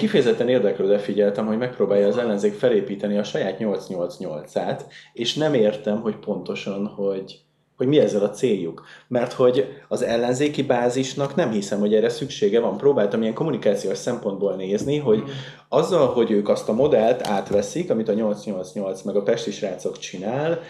kifejezetten érdeklődve figyeltem, hogy megpróbálja az ellenzék felépíteni a saját 888-át, és nem értem, hogy pontosan, hogy hogy mi ezzel a céljuk. Mert hogy az ellenzéki bázisnak nem hiszem, hogy erre szüksége van. Próbáltam ilyen kommunikációs szempontból nézni, hogy azzal, hogy ők azt a modellt átveszik, amit a 888 meg a Pesti srácok csinál,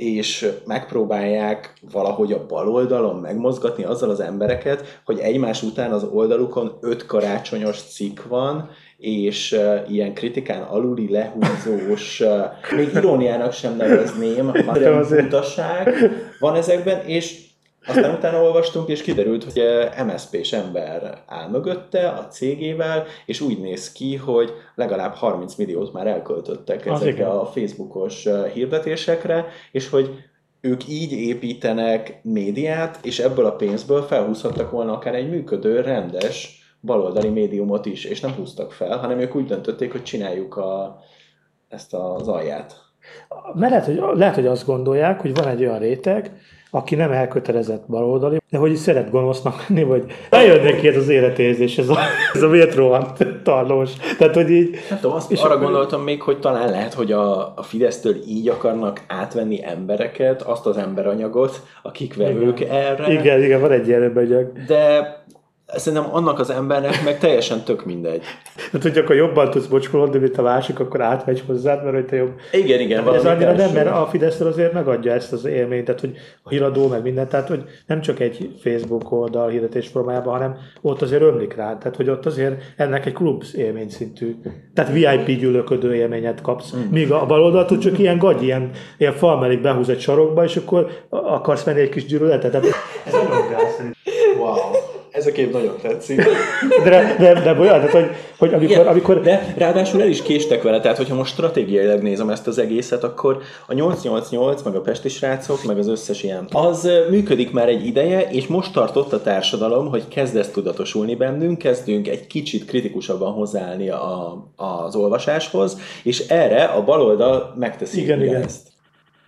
és megpróbálják valahogy a bal oldalon megmozgatni azzal az embereket, hogy egymás után az oldalukon öt karácsonyos cikk van, és uh, ilyen kritikán aluli lehúzós, uh, még iróniának sem nevezném, hanem butaság van ezekben, és aztán utána olvastunk, és kiderült, hogy MSZP-s ember áll mögötte a cégével, és úgy néz ki, hogy legalább 30 milliót már elköltöttek ezekre a Facebookos hirdetésekre, és hogy ők így építenek médiát, és ebből a pénzből felhúzhattak volna akár egy működő, rendes baloldali médiumot is, és nem húztak fel, hanem ők úgy döntötték, hogy csináljuk a, ezt az alját. Mert lehet hogy, lehet, hogy azt gondolják, hogy van egy olyan réteg, aki nem elkötelezett baloldali, de hogy szeret gonosznak lenni, vagy eljön neki ez az életérzés, ez a, ez a vértrohant tarlós. Tehát, hogy így... Nem tudom, azt és arra akkor... gondoltam még, hogy talán lehet, hogy a, a Fidesztől így akarnak átvenni embereket, azt az emberanyagot, akik vevők igen. erre. Igen, igen, van egy ilyen De Szerintem annak az embernek meg teljesen tök mindegy. Hát, hogy akkor jobban tudsz bocskolódni, mint a másik, akkor átmegy hozzád, mert hogy te jobb. Igen, igen. Ez annyira nem, mert a Fidesz azért megadja ezt az élményt, tehát hogy a híradó, meg mindent, tehát hogy nem csak egy Facebook oldal hirdetés formájában, hanem ott azért ömlik rá, tehát hogy ott azért ennek egy klub élmény szintű, tehát VIP gyűlöködő élményet kapsz, mm. míg a baloldalt csak ilyen gagy, ilyen, ilyen falmelik behúz egy sarokba, és akkor akarsz venni egy kis gyűlöletet. Tehát ez nagyon gáz. Ez a kép nagyon tetszik. De, de, de olyan, tehát, hogy, hogy amikor, Igen, amikor... De ráadásul el is késtek vele, tehát hogyha most stratégiailag nézem ezt az egészet, akkor a 888, meg a Pesti srácok, meg az összes ilyen, az működik már egy ideje, és most tartott a társadalom, hogy kezd ezt tudatosulni bennünk, kezdünk egy kicsit kritikusabban hozzáállni a, az olvasáshoz, és erre a baloldal megteszi igen, igen. ezt.